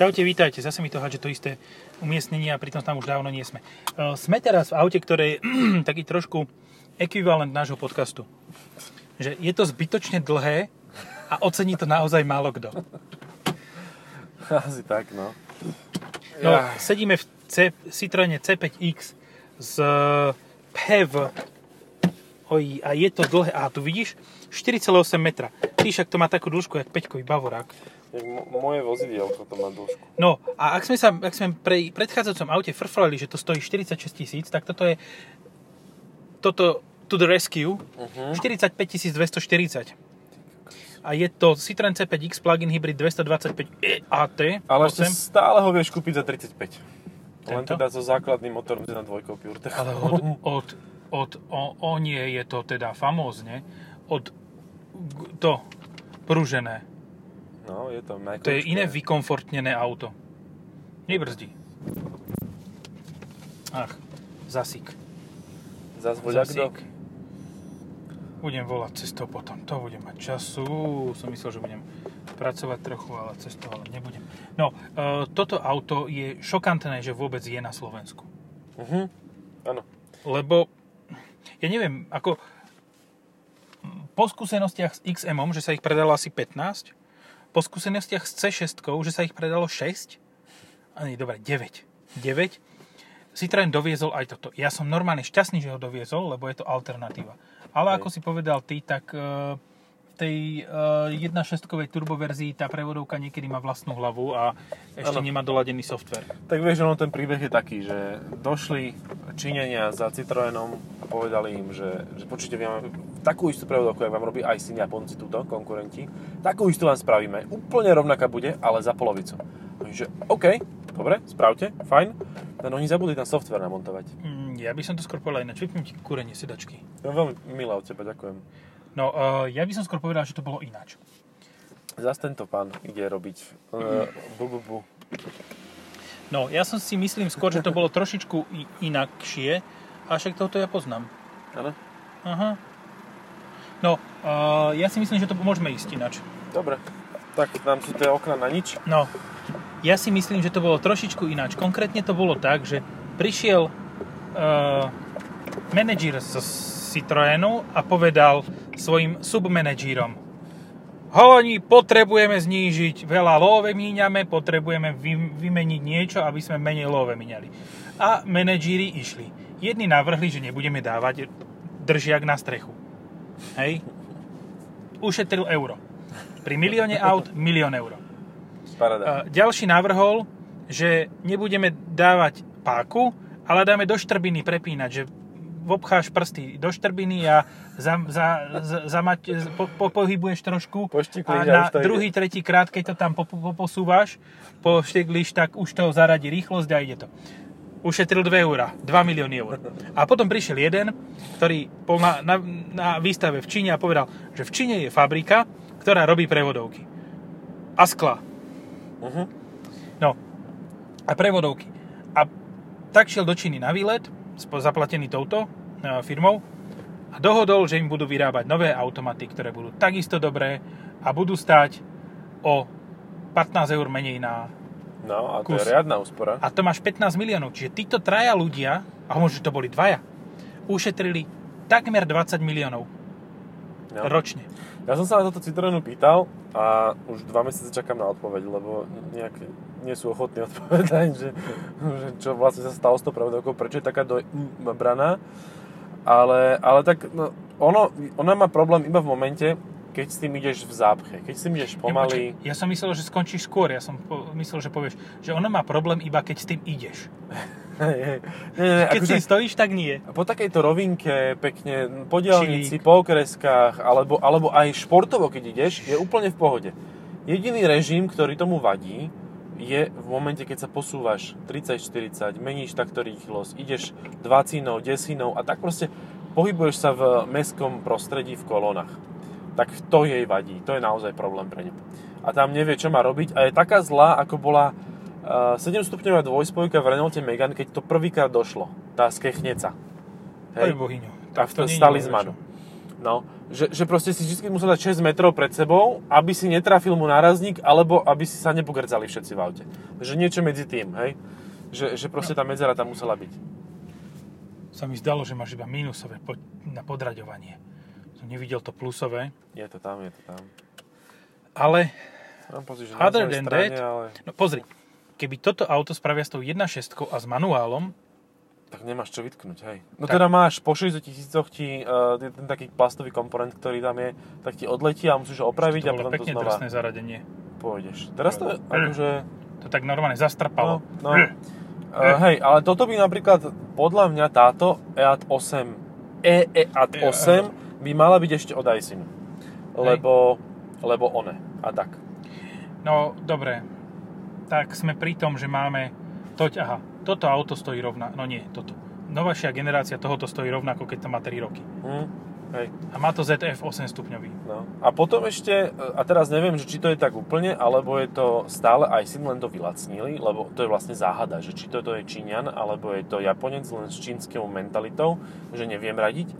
Čaute, vítajte. Zase mi to hádže to isté umiestnenie a pritom tam už dávno nie sme. Uh, sme teraz v aute, ktoré je taký trošku ekvivalent nášho podcastu. Že je to zbytočne dlhé a ocení to naozaj málo kto. Asi tak, no. No, sedíme v C, Citroene C5X z PHEV. Oj, a je to dlhé. A tu vidíš? 4,8 metra. Ty však to má takú dĺžku, jak Peťkový Bavorák. Mo- moje vozidielko to má dĺžku. No a ak sme sa, ak sme pri predchádzajúcom aute frflali, že to stojí 46 tisíc, tak toto je toto to the rescue Uh-huh. 45 240. A je to Citroen C5X plug-in hybrid 225 AT. Ale ešte 8. stále ho vieš kúpiť za 35. Len Tento? teda so základným motorom s 1.2 PureTech. Ale od, od, od o, o nie je to teda famózne, od to pružené. No, je to To je iné vykomfortnené auto. Nebrzdí. Ach, zasík. Zas. Zasík. Budem volať cestou potom. To budem mať času. Som myslel, že budem pracovať trochu, ale cestou ale nebudem. No, e, toto auto je šokantné, že vôbec je na Slovensku. Mhm. Áno. Lebo, ja neviem, ako po skúsenostiach s XM, že sa ich predalo asi 15, po skúsenostiach s C6, že sa ich predalo 6, a nie, dobre, 9. 9. Citroen doviezol aj toto. Ja som normálne šťastný, že ho doviezol, lebo je to alternatíva. Ale Hej. ako si povedal ty, tak e, tej e, 1.6-kovej turboverzii tá prevodovka niekedy má vlastnú hlavu a ešte Áno. nemá doladený software. Tak vieš, ono ten príbeh je taký, že došli Číňania za Citroenom a povedali im, že, že počujte, my máme takú istú prevodovku, ako vám robí aj syn Japonci túto, konkurenti, takú istú vám spravíme, úplne rovnaká bude, ale za polovicu. Oni, že OK, dobre, spravte, fajn, len oni zabudli ten software namontovať. Mm, ja by som to skôr povedal ináč. Vypnem ti kúrenie sedačky. Je veľmi milé od teba, ďakujem. No, uh, ja by som skôr povedal, že to bolo ináč. Zas tento pán ide robiť uh, bu, bu, bu. No, ja som si myslím skôr, že to bolo trošičku inakšie, a však toto ja poznám. Áno? Aha. No, uh, ja si myslím, že to môžeme ísť ináč. Dobre, tak nám sú tie okna na nič. No, ja si myslím, že to bolo trošičku ináč. Konkrétne to bolo tak, že prišiel uh, manažer z Citroenu a povedal svojim submanažírom Honi, potrebujeme znížiť veľa love míňame, potrebujeme vy, vymeniť niečo, aby sme menej love míňali. A manažíri išli. Jedni navrhli, že nebudeme dávať držiak na strechu. Hej? Ušetril euro. Pri milióne aut milión eur. Parada. A Ďalší navrhol, že nebudeme dávať páku, ale dáme do štrbiny prepínať, že obcháš prsty do štrbiny a za, za, za, za po, po, pohybuješ trošku Poštiklíš a na už to ide. druhý, tretí krát, keď to tam po, po, posúvaš, pošteklíš, tak už to zaradí rýchlosť a ide to. Ušetril 2 eurá, 2 milióny eur. A potom prišiel jeden, ktorý bol na, na, na výstave v Číne a povedal, že v Číne je fabrika, ktorá robí prevodovky. A skla. Uh-huh. No, a prevodovky. A tak šiel do Číny na výlet, zaplatený touto e, firmou, a dohodol, že im budú vyrábať nové automaty, ktoré budú takisto dobré a budú stáť o 15 eur menej na... No a to Kus. je riadna úspora. A to máš 15 miliónov. Čiže títo traja ľudia, a možno to boli dvaja, ušetrili takmer 20 miliónov No. ročne. Ja som sa na toto Citroenu pýtal a už dva mesiace čakám na odpoveď, lebo nejak nie sú ochotní odpovedať, že, že čo vlastne sa stalo s tou pravodovkou, prečo je taká dobraná. Ale, ale tak no, ono, ona má problém iba v momente, keď s tým ideš v zápche. Keď s tým ideš pomaly... Ja som myslel, že skončíš skôr. Ja som po- myslel, že povieš, že ono má problém iba keď s tým ideš. Nie, nie, Keď akože- si stojíš, tak nie. Po takejto rovinke, pekne po Čilík. po okreskách, alebo, alebo aj športovo, keď ideš, je úplne v pohode. Jediný režim, ktorý tomu vadí, je v momente, keď sa posúvaš 30-40, meníš takto rýchlosť, ideš dvacinou, desinou a tak proste pohybuješ sa v mestskom prostredí v kolónach. Tak to jej vadí, to je naozaj problém pre ňu. A tam nevie, čo má robiť a je taká zlá, ako bola uh, 7-stupňová dvojspojka v Renaulte Megane, keď to prvýkrát došlo, tá skechneca. Hej. bohyňu. Tak to z talizmanu. No, že, že proste si vždy musel dať 6 metrov pred sebou, aby si netrafil mu nárazník, alebo aby si sa nepogrdzali všetci v aute. Že niečo medzi tým, hej? Že, že proste tá medzera tam musela byť. Sa mi zdalo, že máš iba mínusové po, na podraďovanie. Som nevidel to plusové. Je to tam, je to tam. Ale Mám pocit, že Other than strane, that- ale No pozri, keby toto auto spravia s tou 1.6 a s manuálom, tak nemáš čo vytknúť, hej. No Tak. teda máš po 60 tisícoch ti uh, ten taký plastový komponent, ktorý tam je, tak ti odletí a musíš ho opraviť to a potom to znova drsné zaradenie. pôjdeš. Teraz to je akože... To tak normálne zastrpalo. No, no. Uh, hej, ale toto by napríklad, podľa mňa táto EAT 8, E EAT 8 by mala byť ešte od iSIM. Lebo, lebo one. A tak. No, dobre. Tak sme pri tom, že máme... Toť, aha, toto auto stojí rovnako... No nie, toto. Novšia generácia tohoto stojí rovnako, keď to má 3 roky. Hm? Hej. A má to ZF 8 stupňový. No. A potom ešte, a teraz neviem, že či to je tak úplne, alebo je to stále iSIM, len to vylacnili, lebo to je vlastne záhada, že či to, to je Číňan, alebo je to Japonec len s čínskou mentalitou, že neviem radiť.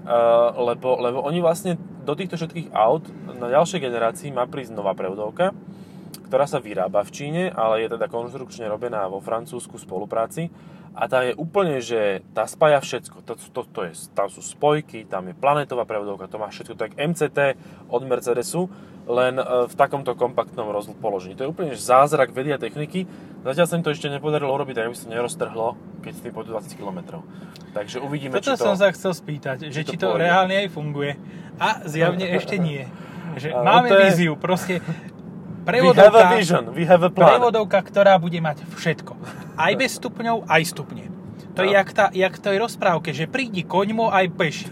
Uh, lebo, lebo oni vlastne do týchto všetkých aut na ďalšej generácii má prísť nová prevodovka, ktorá sa vyrába v Číne, ale je teda konštrukčne robená vo Francúzsku spolupráci a tá je úplne, že tá spája všetko. To, to, to je, tam sú spojky, tam je planetová prevodovka, to má všetko, je MCT od Mercedesu, len e, v takomto kompaktnom položení. To je úplne zázrak vedia techniky. Zatiaľ sa im to ešte nepodarilo urobiť, tak aby sa neroztrhlo, keď s tým pôjdu 20 km. Takže uvidíme, Toto či to... som sa chcel spýtať, že či to to, reálne aj funguje. A zjavne ešte nie. Že máme to je- víziu, proste We have a prevodovka, vision, we have a plan. prevodovka, ktorá bude mať všetko. Aj bez stupňov, aj stupne. To je No. jak, tá, jak to je rozprávke, že prídi koňmo aj peši.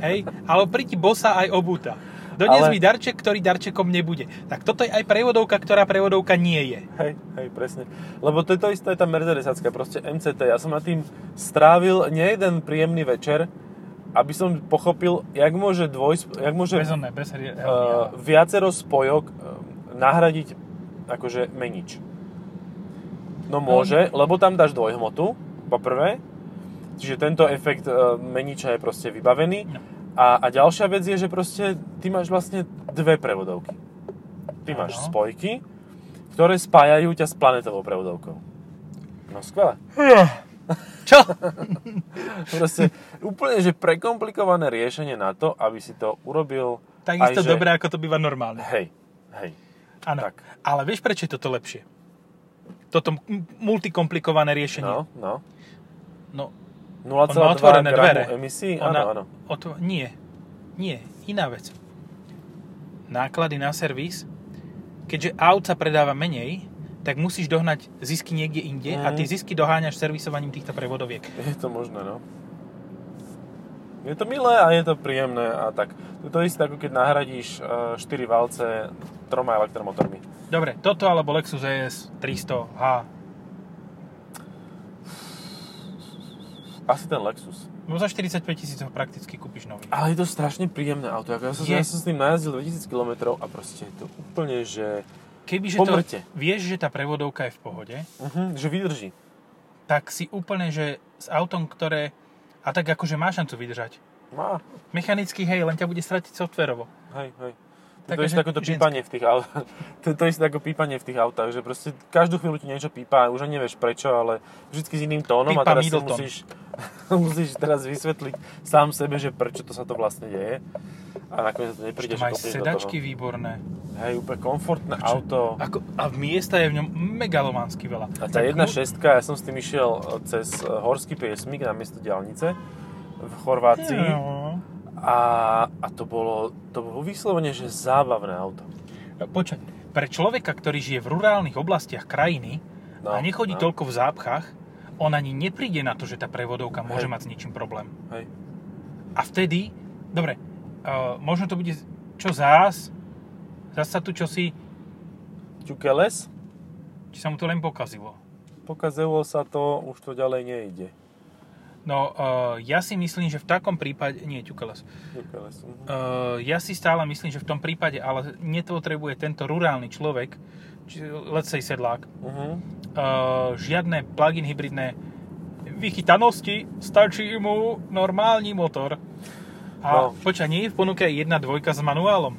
Hej? Ale prídi bosa aj obuta. Dones Ale- mi darček, ktorý darčekom nebude. Tak toto je aj prevodovka, ktorá prevodovka nie je. Hej, hej, presne. Lebo to je to isté, tá Mercedesacká, proste MCT. Ja som na tým strávil nie jeden príjemný večer, aby som pochopil, jak môže dvoj, jak môže Bez oné, bez uh, viacero spojok uh, nahradiť akože menič. No môže, lebo tam dáš dvojhmotu, po prvé, čiže tento efekt uh, meniča je proste vybavený. No. A, a ďalšia vec je, že proste ty máš vlastne dve prevodovky. Ty máš Áno. spojky, ktoré spájajú ťa s planetovou prevodovkou. No skvelé. Čo? Proste úplne, že prekomplikované riešenie na to, aby si to urobil Takisto aj, že... dobré, ako to býva normálne. Hej, hej. Áno. Tak. Ale vieš, prečo je toto lepšie? Toto multikomplikované riešenie. No, no. no 0,2 má otvorené dvere. emisí? ona, Áno, áno. Otvo- nie. Nie. Iná vec. Náklady na servis, keďže aut sa predáva menej, tak musíš dohnať zisky niekde inde a Mhm. tie zisky doháňaš servisovaním týchto prevodoviek. Je to možné, no. Je to milé a je to príjemné a tak. Je to isté, ako keď nahradíš 4 valce troma elektromotormi. Dobre, toto alebo Lexus ES 300H. Asi ten Lexus. No za 45 tisíc ho prakticky kúpiš nový. Ale je to strašne príjemné auto. Ako ja, som, Je. ja som s tým najazdil 2000 km a proste je to úplne, že, Kebyže to vieš, že tá prevodovka je v pohode, uh-huh, že vydrží. tak si úplne, že s autom, ktoré... A tak akože má šancu vydržať. Má. Mechanicky, hej, len ťa bude stratiť softverovo. Hej, hej. To je že isté ako to ženské. pípanie v tých autách. To je to ako pípanie v tých autách, že proste každú chvíľu ti niečo pípa, už ani nevieš prečo, ale vždy s iným tónom a Pípa teraz si musíš, musíš teraz vysvetliť sám sebe, že prečo to sa to vlastne deje. A nakoniec to nepríde, To že má aj kopneš do sedačky výborné. Hej, úplne komfortné auto. Ako, a miesta je v ňom megalománsky veľa. A tá Tak jedna mu- šestka, ja som s tým išiel cez eh, horský priesmik na miesto diálnice v Chorvácii Jo. a, a to bolo, to bolo vyslovene, že zábavné auto. Počkaj, pre človeka, ktorý žije v rurálnych oblastiach krajiny No, a nechodí no. toľko v zápchách, on ani nepríde na to, že tá prevodovka môže Hej. mať s ničím problém. Hej. A vtedy, dobre, uh, možno to bude, čo zás, zás sa tu čosi, Ťukeles, či sa mu to len pokazilo. pokazilo sa to, už to ďalej nejde. No, uh, ja si myslím, že v takom prípade, nie, ťukeles, Ťukeles. mhm. Uh, ja si stále myslím, že v tom prípade, ale nepotrebuje tento rurálny človek, či, let's say sedlák, Mhm. uh, žiadne plug-in hybridné vychytanosti, stačí mu normálny motor. A No. počkaj, nie je v ponuke jedna dvojka s manuálom?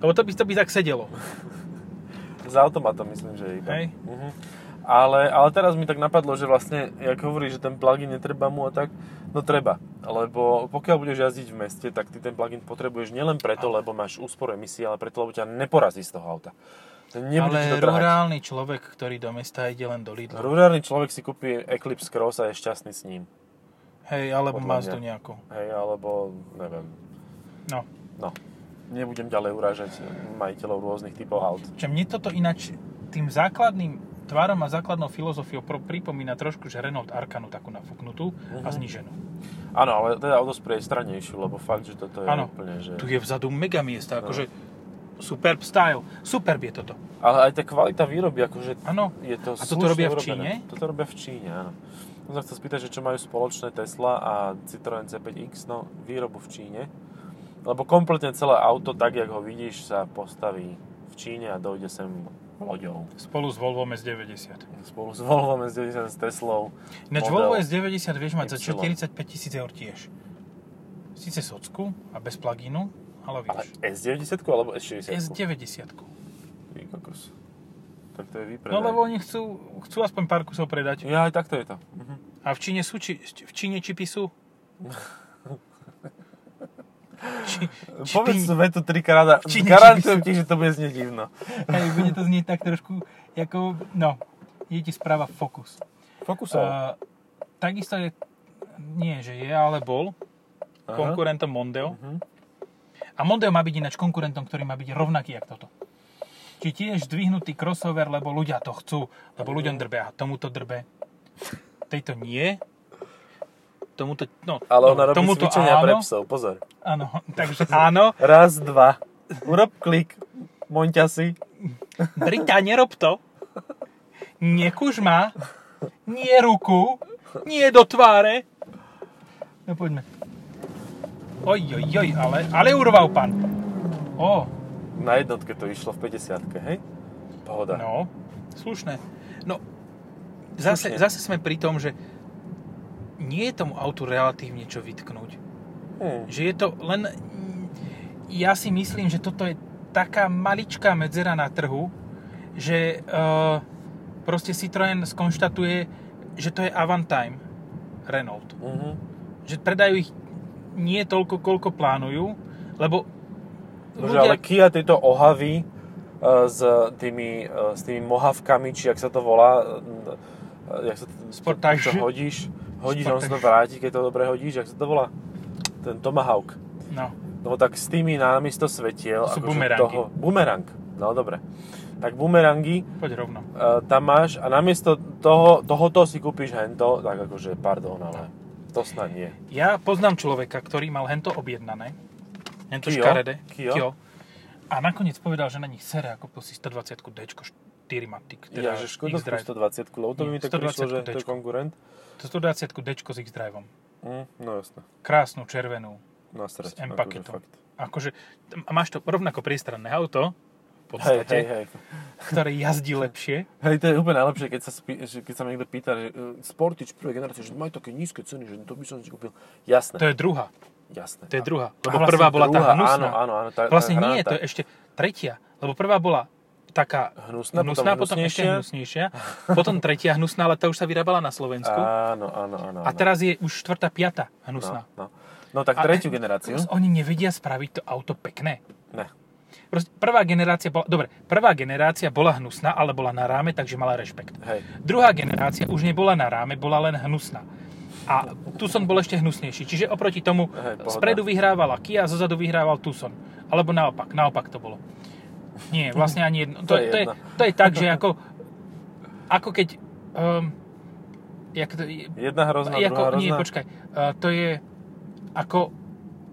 Lebo to by, to by tak sedelo. S automatom myslím, že je iba. Hej. Mhm. Ale, ale teraz mi tak napadlo, že vlastne, jak hovorí, že ten plugin netreba mu a tak, no treba. Lebo pokiaľ budeš jazdiť v meste, tak ty ten plugin potrebuješ nielen preto, lebo máš úsporu emisí, ale preto, lebo ťa neporazí z toho auta. Nebude Ale to rurálny človek, ktorý do mesta ide len do Lidla. Rurálny človek si kúpi Eclipse Cross a je šťastný s ním. Hej, alebo Mazdu nejakú. Hej, alebo neviem. No. No. Nebudem ďalej urážať majiteľov rôznych typov aut. Čiže mne toto ináč tým základným tvárom a základnou filozofiou pro- pripomína trošku, že Renault Arkanu takú nafúknutú a Mhm. zníženú. Áno, ale teda o dosť priestranejšiu, lebo fakt, že toto je Áno. úplne, že... Tu je vzadu mega miesta, No. akože superb style. Superb je toto. Ale aj tá kvalita výroby, akože Áno. je to A toto robia v. Číne? Toto robia v Číne, áno. Som sa chcel spýtať, že čo majú spoločné Tesla a Citroen C5X, no výrobu v Číne. Lebo kompletne celé auto, tak jak ho vidíš, sa postaví v Číne a dojde sem loďou. Spolu s Volvo S90. Spolu s Volvo S90 s Teslou. Ináč Volvo S90 vieš mať za Y. 45 tisíc eur tiež. Sice socku a bez pluginu, ale Ale vieš. S90 alebo S60? S90. Ty kokos. Tak to je výpredaj. No lebo oni chcú, chcú aspoň pár kusov predať. Ja aj takto je to. Mhm. A v Číne sú, či, v Číne čipy sú? Či, Povedz tú vetu trikrát a garantujem ti, že to bude znieť divno. Hej, bude to znieť tak trošku, ako, no, je ti správa Focus. Fokusov. Uh, takisto je, nie, že je, ale bol Aha. konkurentom Mondeo. Mhm. A Mondeo má byť ináč konkurentom, ktorý má byť rovnaký ako toto. Či tiež zdvihnutý crossover, lebo ľudia to chcú, lebo ľuďom drbe a tomuto drbe. Tejto nie. Tomuto, no, Ale no, ona robí tomuto cvičenia áno, pre psov, pozor. Áno, takže áno. Raz, dva. Urob klik. Moňťa si. Brita, nerob to. Nekuž ma. Nie ruku. Nie do tváre. No poďme. Oj, oj, oj, ale, ale urval pán. Ó, Na jednotke to išlo v 50 hej? Pohoda. no, slušné. No, zase, Slušne. zase sme pri tom, že nie je tomu autu relatívne čo vytknúť. Hm. Že je to len... Ja si myslím, že toto je taká maličká medzera na trhu, že uh, proste Citroën skonštatuje, že to je Avantime Renault. Mhm. Že predajú ich nie toľko, koľko plánujú, lebo Bože, ale Kia tieto ohavy e, s tými, e, s tými mohavkami, či jak sa to volá, e, jak sa to, Sportage. čo hodíš, hodíš, on sa to vráti, keď to dobre hodíš, jak sa to volá? Ten Tomahawk. No, No tak s tými námiesto svetiel, To sú akože bumerangy. toho, bumerang, no dobre. Tak bumerangy poď rovno. tam máš a namiesto toho, tohoto si kúpiš hento, tak akože pardon, ale to snad nie. Ja poznám človeka, ktorý mal hento objednané. Kio? škaredé. Kio? A nakoniec povedal, že na nich sere a kúpil si 120 D, 4 matic. Ja, že Škodovku 120, lebo to by mi tak prišlo, že to je 120 konkurent. 120 D s X-Driveom. Mm, no jasné. Krásnu červenú. Nasrať. S M akože paketom. fakt. Akože t- a máš to rovnako priestranné auto, v Hej, podstate, hej, hej. ktoré jazdí lepšie. Hej, to je úplne najlepšie, keď sa, spí, keď sa niekto pýta, že uh, Sportage prvej generácie, že majú také nízke ceny, že to by som si kúpil. Jasné, To je druhá. Jasné. To je druhá. A Lebo vlastne prvá bola tá druhá, hnusná. Áno, áno, áno. Tá, Vlastne tá nie, hranatá. to je ešte tretia. Lebo prvá bola taká Hnusná, hnusná potom potom ešte hnusnejšia. Potom tretia hnusná, ale tá už sa vyrábala na Slovensku. Áno, áno, áno. A teraz je už štvrtá, piata hnusná. No, no. no tak A- tretiu generáciu. Oni nevedia spraviť to auto pekné. Ne. Proste prvá generácia bola, dobre, prvá generácia bola hnusná, ale bola na ráme, takže mala rešpekt. Hej. Druhá generácia už nebola na ráme, bola len hnusná. A Tucson bol ešte hnusnejší. Čiže oproti tomu Hej, pohoda. spredu vyhrávala Kia, zozadu vyhrával Tucson. Alebo naopak, naopak to bolo. Nie, vlastne ani jedno. To To, je to, je, to je tak, že ako, ako keď... Um, jak to, je- Jedna hrozná, ako, druhá hrozná. nie, počkaj. Uh, to je ako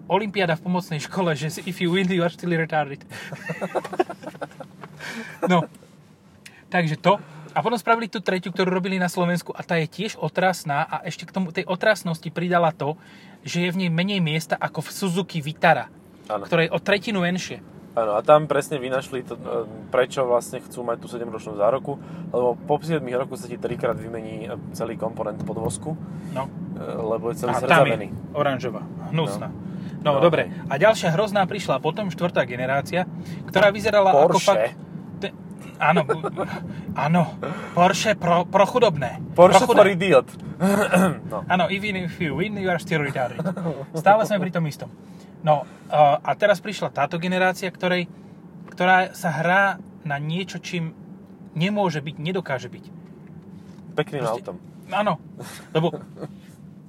Olympiáda v pomocnej škole, že si- if you win, you are still retarded. no. Takže to. A potom spravili tú tretiu, ktorú robili na Slovensku a tá je tiež otrasná a ešte k tomu tej otrasnosti pridala to, že je v nej menej miesta ako v Suzuki Vitara, Áno. ktoré je o tretinu menšie. Áno, a tam presne vynašli to, e, prečo vlastne chcú mať tú 7-ročnú zároku, lebo po 7 rokoch sa ti trikrát vymení e, celý komponent podvozku, No. e, lebo je celý zrdzavený. oranžová, hnusná. No. No, No, dobre. A ďalšia hrozná prišla potom, štvrtá generácia, ktorá vyzerala ako Porsche. fakt... Áno, áno, Porsche pro, pro chudobné. Porsche pro for chudé. idiot. no. Áno, even if you win, you are still retarded. Stále sme pri tom istom. No, uh, a teraz prišla táto generácia, ktorej, ktorá sa hrá na niečo, čím nemôže byť, nedokáže byť. Pekným Proste- autom. Áno, lebo...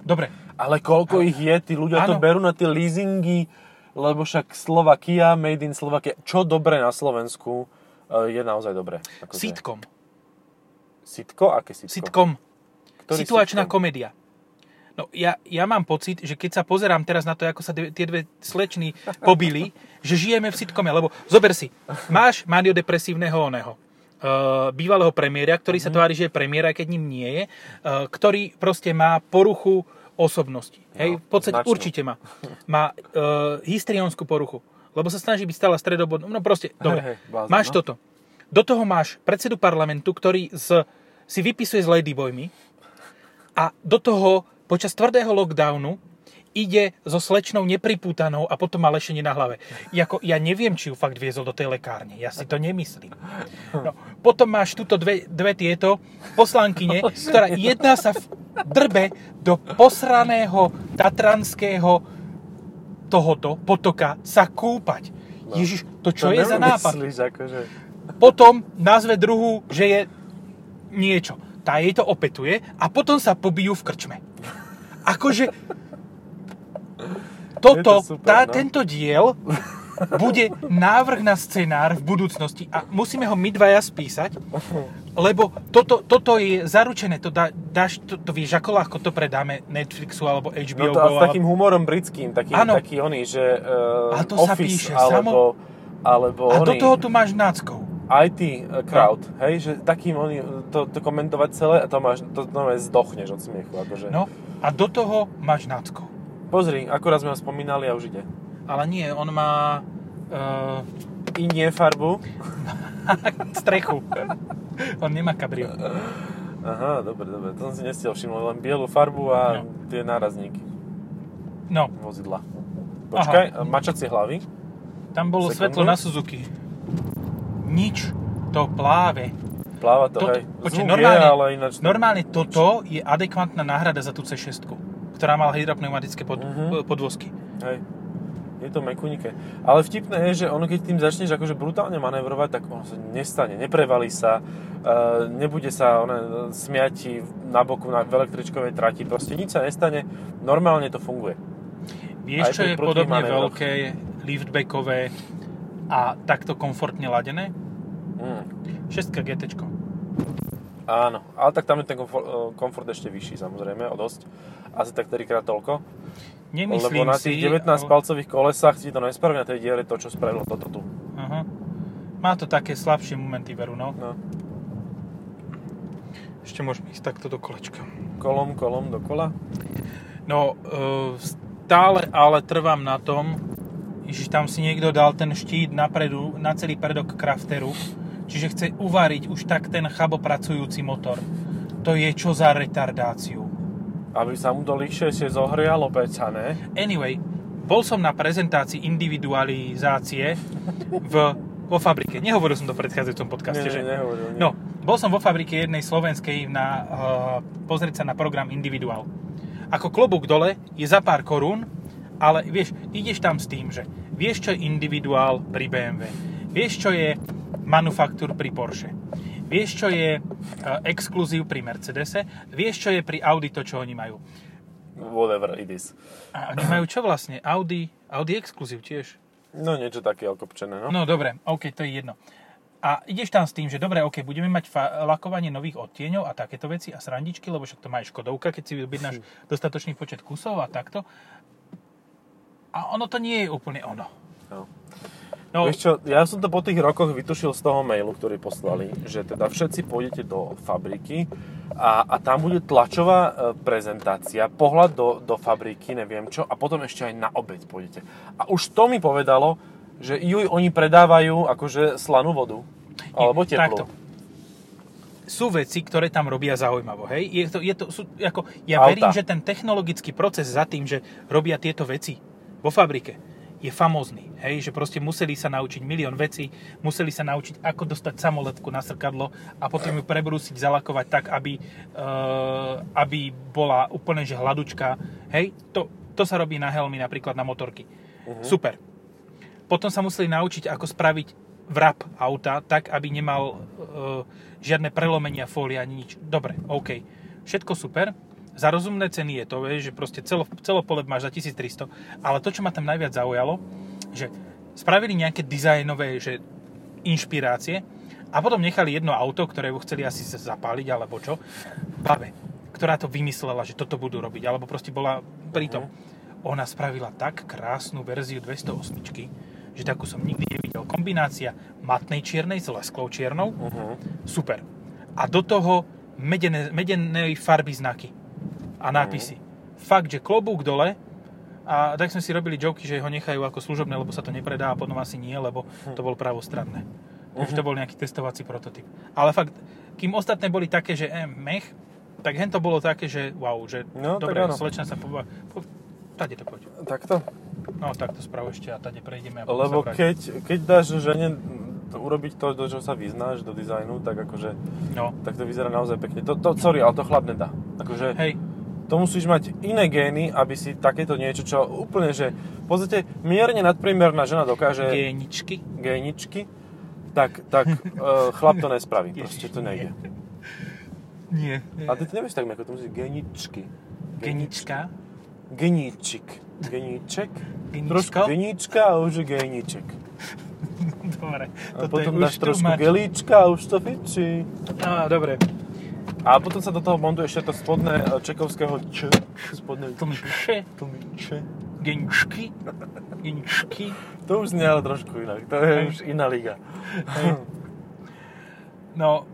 Dobre, Ale koľko ich je, tí ľudia to Áno. berú na tie leasingy, lebo však Slovakia, made in Slovakia, čo dobre na Slovensku, je naozaj dobré. Akože- sitcom. Sitko? Aké sitko? Sitcom. Ktorý Situačná sitcom? komédia. No, ja, ja mám pocit, že keď sa pozerám teraz na to, ako sa dve, tie dve slečny pobili, že žijeme v sitcome, lebo zober si, máš maniodepresívneho oného, uh, bývalého premiéra, ktorý Mhm. sa tvári, že je premiér, aj keď ním nie je, uh, ktorý proste má poruchu osobnosti. Hej, v podstate značnú. určite má. Má uh, histrionskú poruchu, lebo sa snaží byť stále stredobodom. No proste, dobre, hej, blázon, máš no. toto. Do toho máš predsedu parlamentu, ktorý z, si vypisuje s ladyboymi a do toho počas tvrdého lockdownu ide so slečnou nepripútanou a potom má lešenie na hlave. Jako, ja neviem, či ju fakt viezol do tej lekárne. Ja si to nemyslím. No, potom máš tuto dve, dve tieto poslankyne, ktorá jedna sa v drbe do posraného tatranského tohoto potoka sa kúpať. No. Ježiš, to čo To je za nápad? akože. potom nazve druhú, že je niečo. Tá jej to opetuje a potom sa pobijú v krčme. Akože toto, Je to super, tá, no. tento diel bude návrh na scenár v budúcnosti a musíme ho my dvaja spísať, lebo toto, toto je zaručené, to, dá, dáš, to, to vieš, ako ľahko to predáme Netflixu alebo No HBO to a s takým humorom britským, taký, Áno. taký oný, že uh, A to sa Office, píše, alebo, alebo a oný, do toho tu máš náckov. IT crowd, hej, že takým oný, to, to komentovať celé a to máš, to, to zdochneš od smiechu, akože. No a do toho máš náckov. Pozri, akurát sme ho spomínali a už ide. Ale nie, on má uh, Inie farbu. strechu. On nemá kabrio. Aha, dobre, dobre, to som si nestiel všimnúť, len bielu farbu a No. tie nárazníky No, vozidla. Počkaj, a mačacie hlavy. tam bolo Sekundu. svetlo na Suzuki. Nič. To pláve. Pláva to, Toto, hej. počkej, normálne, je, ale ináč... to- normálne toto je adekvantná náhrada za tú C6, ktorá mala hydropneumatické pod, Mhm. podvozky. Hej. Je to mekunike. Ale vtipné je, že ono keď tým začneš akože brutálne manevrovať, tak ono sa nestane, neprevalí sa, e, nebude sa one, smiať ti na boku na v električkovej trati, proste nič sa nestane, normálne to funguje. Vieš, Aj čo je podobne manévroch. veľké, liftbackové a takto komfortne ladené? Mm. 6 GT. Áno, ale tak tam je ten komfort, e, komfort ešte vyšší samozrejme, o dosť. Asi tak 3 krát toľko. Nemyslím lebo na si... tých 19 palcových kolesách ti to nespraví na tej diere to, čo spravilo toto tu. Aha. Má to také slabšie momenty, veru, no. No. Ešte môžeme ísť takto do kolečka. Kolom, kolom, dokola. No, e, stále ale trvám na tom, že tam si niekto dal ten štít napredu, na celý predok crafteru, čiže chce uvariť už tak ten chabopracujúci motor. To je čo za retardáciu. Aby sa mu to liššie zohrialo peca, ne? Anyway, bol som na prezentácii individualizácie v, vo fabrike. Nehovoril som to v predchádzajúcom podcaste, Nie, že? nehovoril, nie. No, bol som vo fabrike jednej slovenskej na, uh, pozrieť sa na program Individual. Ako klobúk dole je za pár korún, ale vieš, ideš tam s tým, že vieš, čo je Individual pri BMW, vieš, čo je manufaktúr pri Porsche, vieš, čo je uh, exkluzív pri Mercedese, vieš, čo je pri Audi to, čo oni majú. Whatever it is. A oni majú čo vlastne? Audi, Audi exkluzív tiež. No niečo také okopčené, no. No dobre, OK, to je jedno. A ideš tam s tým, že dobre, OK, budeme mať fa- lakovanie nových odtieňov a takéto veci a srandičky, lebo však to má aj Škodovka, keď si objednáš dostatočný počet kusov a takto. A ono to nie je úplne ono. no. No, Vieš čo, ja som to po tých rokoch vytušil z toho mailu, ktorý poslali, že teda všetci pôjdete do fabriky a, a tam bude tlačová e, prezentácia, pohľad do, do fabriky, neviem čo, a potom ešte aj na obed pôjdete. A už to mi povedalo, že juj, oni predávajú akože slanú vodu. Alebo teplú. takto. sú veci, ktoré tam robia zaujímavo, hej? Je to, je to, sú, ako, ja Auta. verím, že ten technologický proces za tým, že robia tieto veci, vo fabrike je famózny. Hej, že proste museli sa naučiť milión vecí, museli sa naučiť, ako dostať samoletku na srkadlo a potom ju prebrúsiť, zalakovať tak, aby, uh, aby bola úplne že hladučka. Hej, to, to sa robí na helmy, napríklad na motorky. Uh-huh. Super. Potom sa museli naučiť, ako spraviť vrap auta tak, aby nemal uh, žiadne prelomenia fólia ani nič. Dobre, OK. Všetko super. Za rozumné ceny je to, že proste celo, celopole máš za 1300, ale to, čo ma tam najviac zaujalo, že spravili nejaké dizajnové že inšpirácie a potom nechali jedno auto, ktoré chceli asi zapáliť alebo čo, bave, ktorá to vymyslela, že toto budú robiť, alebo proste bola pri tom. Ona spravila tak krásnu verziu 208, že takú som nikdy nevidel. Kombinácia matnej čiernej s lesklou čiernou, uh-huh. super. A do toho medené, medenej farby znaky a nápisy. Mm. Fakt, že klobúk dole a tak sme si robili joky, že ho nechajú ako služobné, lebo sa to nepredá a potom asi nie, lebo hm. to bol pravostranné. Už to bol nejaký testovací prototyp. Ale fakt, kým ostatné boli také, že eh, mech, tak hen to bolo také, že wow, že no, dobre, slečna sa po, po, tade to poď. Takto? No, takto sprav ešte a tade prejdeme. A Lebo keď, keď dáš žene to, urobiť to, do čo sa vyznáš, do dizajnu, tak akože, no. tak to vyzerá naozaj pekne. To, to, sorry, ale to chlap nedá. Akože, Hej, to musíš mať iné gény, aby si takéto niečo, čo úplne, že v podstate mierne nadpriemerná žena dokáže... Géničky. Géničky. Tak, tak uh, chlap to nespraví. Proste to nejde. Nie. A ty to nevieš tak, ako to musíš géničky. Genička. Geníčik. Geníček. Geníčko. Trošku geníčka a už je géniček. Dobre. A potom dáš trošku gelíčka a už to fičí. Á, dobre. A potom sa do toho montuje ešte to spodné e, čekovského č. Spodné tlmiče. Tlmiče. Geničky. Geničky. To už znie ale trošku inak. To je už iná liga. No,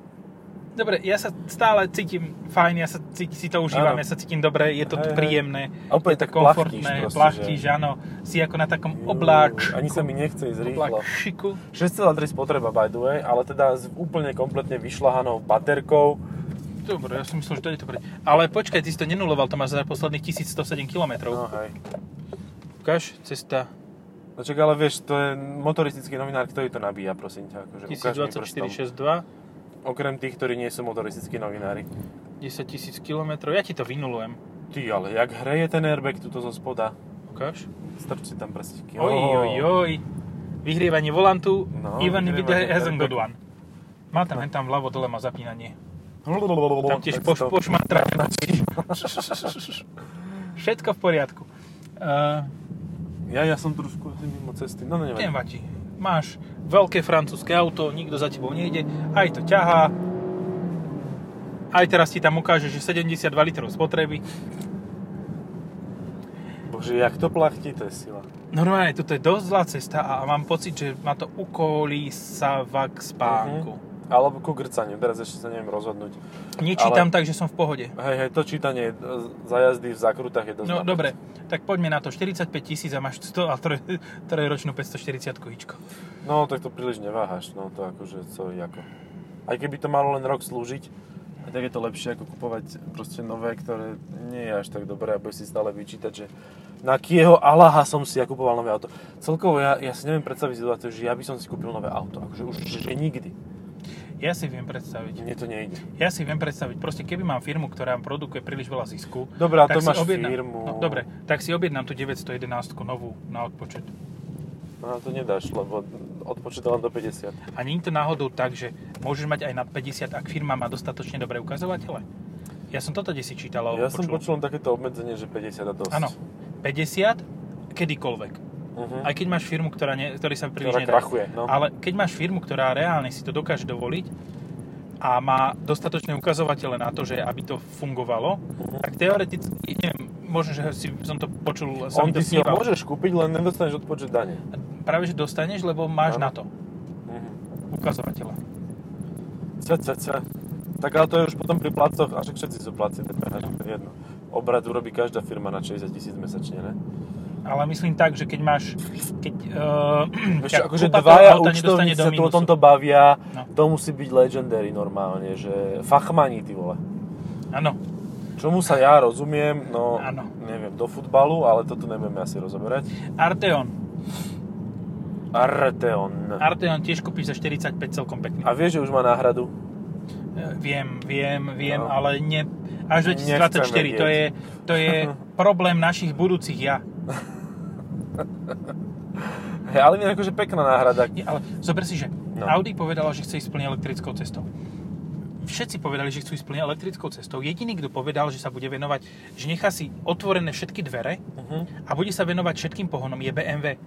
dobre, ja sa stále cítim fajn, ja sa cítim, si to užívam, ano. ja sa cítim dobre, je to hej, príjemné, a je to komfortné, plachtíš, že... áno, si ako na takom obláč. Ani sa mi nechce ísť rýchlo. Obláčiku. 6,3 spotreba by the way, ale teda s úplne kompletne vyšľahanou baterkou, Dobre, ja som myslel, že to je to pre... Ale počkaj, ty si to nenuloval, to máš za posledných 1107 km. No hej. Ukáž, cesta. No čak, ale vieš, to je motoristický novinár, ktorý to nabíja, prosím ťa. Akože 1024,62. Okrem tých, ktorí nie sú motoristickí novinári. 10 000 km, ja ti to vynulujem. Ty, ale jak hreje ten airbag tuto zo spoda. Ukáž. Strč si tam prstiky. Oj, oj, oj. Vyhrievanie volantu, no, if it hasn't got one. Má tam, hen tam vľavo dole má zapínanie. Tam tiež poš, pošmatra. Všetko v poriadku. Uh, ja, ja som trošku asi mimo cesty, no nevadí. Nevadí. Máš veľké francúzske auto, nikto za tebou nejde, aj to ťahá. Aj teraz ti tam ukáže, že 72 litrov spotreby. Bože, jak to plachtí, to je sila. Normálne, toto je dosť zlá cesta a mám pocit, že ma to ukolí sa k spánku. Uh-huh. Alebo ku grcaniu, teraz ešte sa neviem rozhodnúť. Nečítam Ale... tak, že som v pohode. Hej, hej, to čítanie za jazdy v zakrutách je dosť No dobre, tak poďme na to. 45 tisíc a máš 100 a trojročnú 540 hičko. No, tak to príliš neváhaš, no to akože co ako. Aj keby to malo len rok slúžiť, tak je to lepšie ako kupovať proste nové, ktoré nie je až tak dobré a si stále vyčítať, že na kieho Allaha som si ja kupoval nové auto. Celkovo ja, ja si neviem predstaviť situáciu, že ja by som si kúpil nové auto, akože už že nikdy. Ja si viem predstaviť. Mne to nejde. Ja si viem predstaviť. Proste keby mám firmu, ktorá produkuje príliš veľa zisku. Dobre, a to máš objednám, firmu. No, dobre, tak si objednám tú 911 novú na odpočet. No to nedáš, lebo odpočet len do 50. A nie je to náhodou tak, že môžeš mať aj nad 50, ak firma má dostatočne dobré ukazovatele? Ja som toto si čítal. Ja počul. som počul takéto obmedzenie, že 50 a dosť. Áno, 50 kedykoľvek. Uh-huh. Aj keď máš firmu, ktorá, ne, ktorý sa príliš nedá. krachuje, no. Ale keď máš firmu, ktorá reálne si to dokáže dovoliť a má dostatočné ukazovatele na to, že aby to fungovalo, uh-huh. tak teoreticky, neviem, možno, že si, som to počul, On ty si ho môžeš kúpiť, len nedostaneš odpočet dane. Práve, že dostaneš, lebo máš ano. na to uh-huh. cve, cve. Tak ale to je už potom pri placoch, a však všetci sú placi, DPH, jedno. Obrad urobí každá firma na 60 tisíc mesačne, ne? Ale myslím tak, že keď máš... Keď, uh, Vieš, akože dvaja účtovníci sa tu o tomto bavia, no. to musí byť legendary normálne, že fachmani, ty vole. Áno. Čomu sa ja rozumiem, no Áno. neviem, do futbalu, ale toto nebudeme asi rozoberať. Arteon. Arteon. Arteon tiež kúpiš za 45 celkom pekný. A vieš, že už má náhradu? E, Viem, viem, viem, No. ale ne, až 2024. Nechcem To je, to je problém našich budúcich ja. Hej, ale nie akože pekná náhrada. Nie, ale zober si, že No. Audi povedala, že chce ísť plne elektrickou cestou. Všetci povedali, že chcú ísť plne elektrickou cestou. Jediný, kto povedal, že sa bude venovať, že nechá si otvorené všetky dvere Uh-huh. a bude sa venovať všetkým pohonom, je BMW.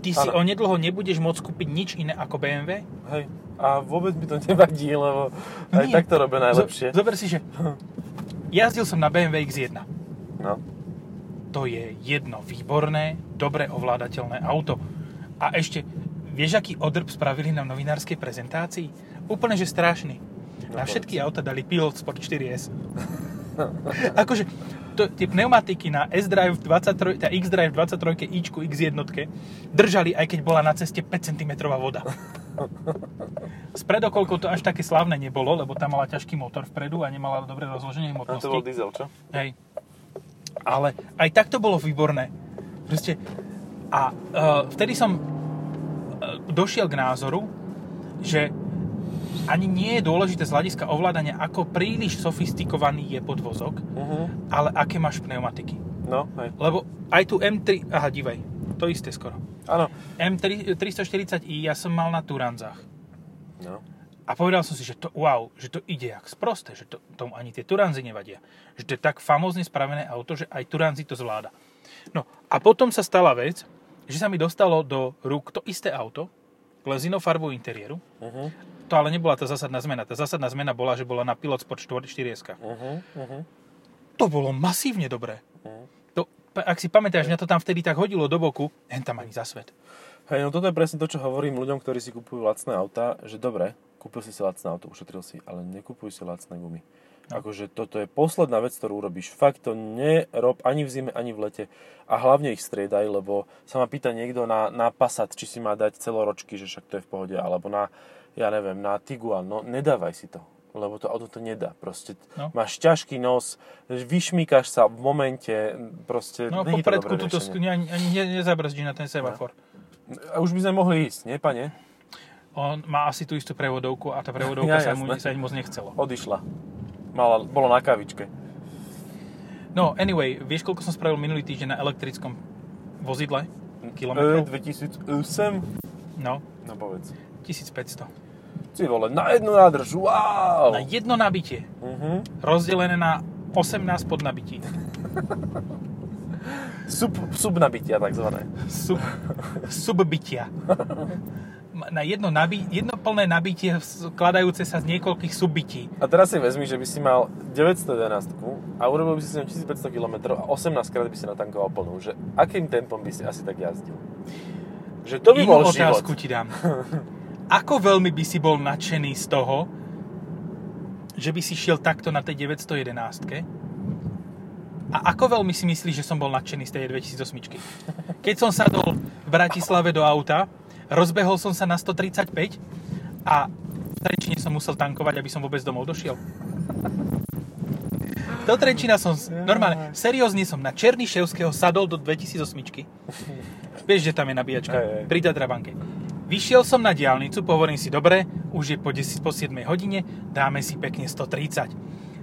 Ty si Áno. onedlho nebudeš môcť kúpiť nič iné ako BMW? Hej. A vôbec mi to nevadí, lebo aj Nie. tak to robia najlepšie. Zo, zober si, že jazdil som na BMW X1. No. To je jedno výborné, dobre ovládateľné auto. A ešte, vieš, aký odrb spravili na novinárskej prezentácii? Úplne, že strašný. Na No, všetky auta dali Pilot Sport 4S. akože, to, tie pneumatiky na S-Drive 23, tá X-Drive 23 ičku X1 držali, aj keď bola na ceste 5 cm voda. S predokolkou to až také slávne nebolo, lebo tam mala ťažký motor vpredu a nemala dobré rozloženie A hmotnosti. to bol diesel, čo? Hej. Ale aj tak to bolo výborné. Proste, a uh, vtedy som uh, došiel k názoru, že ani nie je dôležité z hľadiska ovládania, ako príliš sofistikovaný je podvozok, Uh-huh. ale aké máš pneumatiky. No, hej. Lebo aj tu M3... Aha, divaj. To isté skoro. Áno. M340i ja som mal na Turanzách. No. A povedal som si, že to wow, že to ide jak sprosté, že to, tomu ani tie Turanzy nevadia. Že to je tak famózne spravené auto, že aj Turanzy to zvláda. No a potom sa stala vec, že sa mi dostalo do rúk to isté auto, lezinou farbou interiéru. Uh-huh. To ale nebola tá zásadná zmena. Tá zásadná zmena bola, že bola na Pilot Sport 4 4 Uh-huh. Uh-huh. To bolo masívne dobré. Uh-huh. To, ak si pamätáš, mňa to tam vtedy tak hodilo do boku, hen tam ani za svet. Hej, no toto je presne to, čo hovorím ľuďom, ktorí si kupujú lacné auta, že dobre, kúpil si si lacné auto, ušetril si, ale nekupuj si lacné gumy. No. Akože toto je posledná vec, ktorú urobíš. Fakt to nerob ani v zime, ani v lete. A hlavne ich striedaj, lebo sa ma pýta niekto na, na Passat, či si má dať celoročky, že však to je v pohode, alebo na, ja neviem, na Tiguan. No nedávaj si to, lebo to auto to nedá. Proste No. máš ťažký nos, vyšmíkaš sa v momente, proste No není to popredku dobré túto riešenie. sk- ani, ani ne- nezabrzdí na ten semafor. A už by sme mohli ísť, nie, pane? On má asi tú istú prevodovku a tá prevodovka Ja, sa mu sa ani moc nechcelo. Odišla. Mala, bolo na kavičke. No, anyway, vieš, koľko som spravil minulý týždeň na elektrickom vozidle? E, Kilometrov? 2008? No, No povedz. 1500. Ty vole, na jednu nádrž, wow! Na jedno nabitie, Uh-huh. rozdelené na 18 podnabití. Sub, subnabitia takzvané. Sub, subbytia. Na jedno, nabi, jedno plné nabitie skladajúce sa z niekoľkých subbytí. A teraz si vezmi, že by si mal 911 a urobil by si s ňou 1500 km a 18 krát by si natankoval plnú. Že akým tempom by si asi tak jazdil? Že to by Inú bol otázku život. ti dám. Ako veľmi by si bol nadšený z toho, že by si šiel takto na tej 911 a ako veľmi si myslíš, že som bol nadšený z tej 2008 Keď som sadol v Bratislave do auta, rozbehol som sa na 135 a v Trenčine som musel tankovať, aby som vôbec domov došiel. Do Trenčina som, normálne, seriózne som na Černiševského sadol do 2008 Vieš, že tam je nabíjačka? Hej. Pri Tatrabanke. Vyšiel som na diálnicu, pohovorím si, dobre, už je po, 10, po 7 hodine, dáme si pekne 130.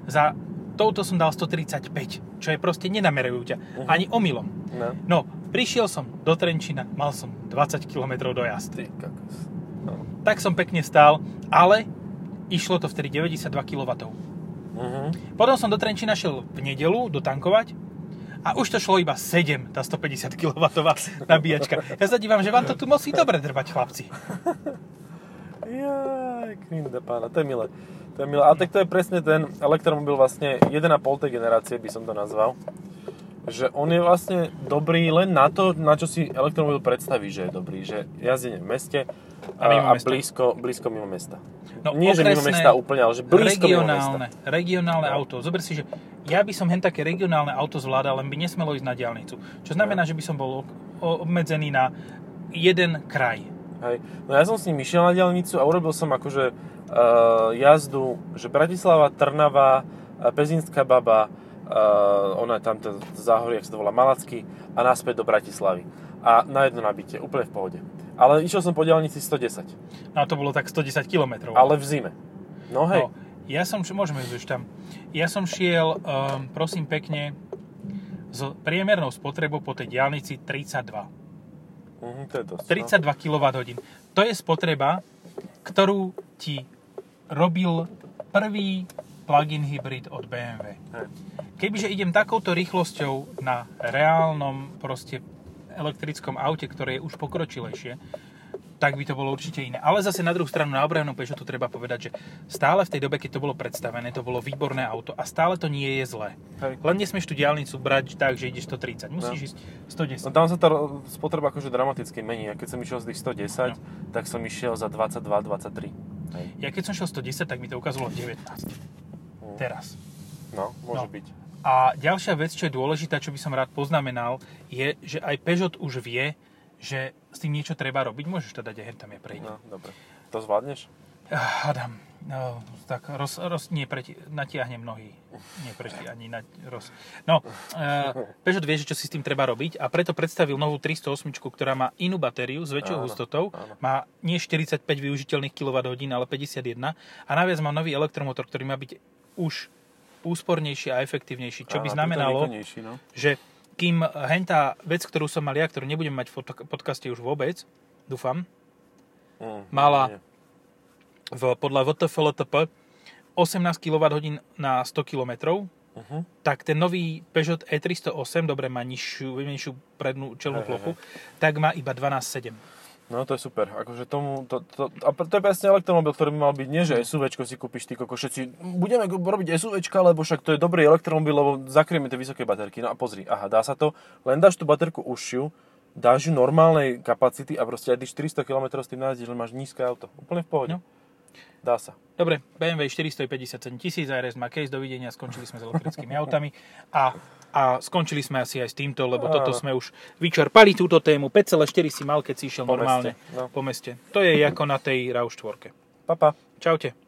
Za touto som dal 135, čo je proste nenamerujú ťa. Mhm. Ani omylom. No. No, prišiel som do Trenčina, mal som 20 km dojazd. Ty. No. Tak som pekne stál, ale išlo to vtedy 92 kW. Uh-huh. Potom som do Trenčina šiel v nedelu dotankovať a už to šlo iba 7, tá 150 kW nabíjačka. Ja sa dívam, že vám to tu musí dobre drvať, chlapci. Jaj, krinda pána, to je milé. To je milé. Ale tak to je presne ten elektromobil vlastne 1,5 tej generácie by som to nazval. Že on je vlastne dobrý len na to, na čo si elektromobil predstaví, že je dobrý. Že jazdenie v meste A mimo a mesta. blízko, blízko mimo mesta. No, Nie, že mimo mesta úplne, ale že blízko mimo regionálne, mesta. regionálne No. auto. Zober si, že ja by som hen také regionálne auto zvládal, len by nesmelo ísť na diálnicu. Čo znamená, No. že by som bol obmedzený na jeden kraj. Hej. No ja som s ním išiel na diálnicu a urobil som akože uh, jazdu, že Bratislava, Trnava, uh, Pezinská baba, uh, ona je tam to záhorie, ak sa to volá Malacky, a naspäť do Bratislavy. A na jedno nabitie, úplne v pohode. Ale išiel som po diálnici 110. No a to bolo tak 110 km. Ale v zime. No hej. No, ja som, môžeme ísť tam. Ja som šiel, um, prosím pekne, s priemernou spotrebou po tej diálnici 32. Mhm, to je dosť, 32 kWh. To je spotreba, ktorú ti robil prvý plug-in hybrid od BMW. Hej. Kebyže idem takouto rýchlosťou na reálnom proste elektrickom aute, ktoré je už pokročilejšie, tak by to bolo určite iné. Ale zase na druhú stranu, na obrávnom Peugeotu treba povedať, že stále v tej dobe, keď to bolo predstavené, to bolo výborné auto a stále to nie je zlé. Hej. Len nesmieš tú diálnicu brať tak, že ideš 130. Musíš ísť 110. No tam sa tá spotreba akože dramaticky mení. A keď som išiel z tých 110, No. tak som išiel za 22-23. Hej. Ja keď som šiel 110, tak mi to ukázalo 19. Mm. Teraz. No, môže No. byť. A ďalšia vec, čo je dôležitá, čo by som rád poznamenal, je, že aj Peugeot už vie, že s tým niečo treba robiť. Môžeš to dať her, tam ja prejdem. No, dobre. To zvládneš? Ah, Adam, no, tak roz, roz, nie, preti, natiahnem nohy. Nie preti, ani na, roz. No, uh, Peugeot vie, čo si s tým treba robiť a preto predstavil novú 308, ktorá má inú batériu s väčšou Áno, hustotou. áno. Má nie 45 využiteľných kWh, ale 51. A naviac má nový elektromotor, ktorý má byť už úspornejší a efektívnejší, čo by Áno, znamenalo, je výkonnejší, no. že kým hentá vec, ktorú som mal ja, ktorú nebudem mať v podcaste už vôbec, dúfam, Mm, Mala- nie. v, podľa VTFLTP 18 kWh na 100 km, Mhm. tak ten nový Peugeot E308, dobre, má nižšiu, nižšiu prednú čelnú plochu, tak má iba 12,7. No to je super, akože tomu, to, to, a to je presne elektromobil, ktorý by mal byť, nie že SUVčko si kúpiš ty koko, všetci, budeme robiť SUVčka, lebo však to je dobrý elektromobil, lebo zakrieme tie vysoké baterky. No a pozri, aha, dá sa to, len dáš tú baterku užšiu, dáš ju normálnej kapacity a proste aj tých 400 km s tým najazdíš, len máš nízke auto. Úplne v pohode. No. Dá sa. Dobre, BMW 457 tisíc, RS má case, dovidenia, skončili sme s elektrickými autami a, a skončili sme asi aj s týmto, lebo Áno. toto sme už vyčerpali túto tému. 5,4 si mal, keď si išiel Po normálne meste, no. po meste. To je ako na tej RAV4. Papa. Čaute.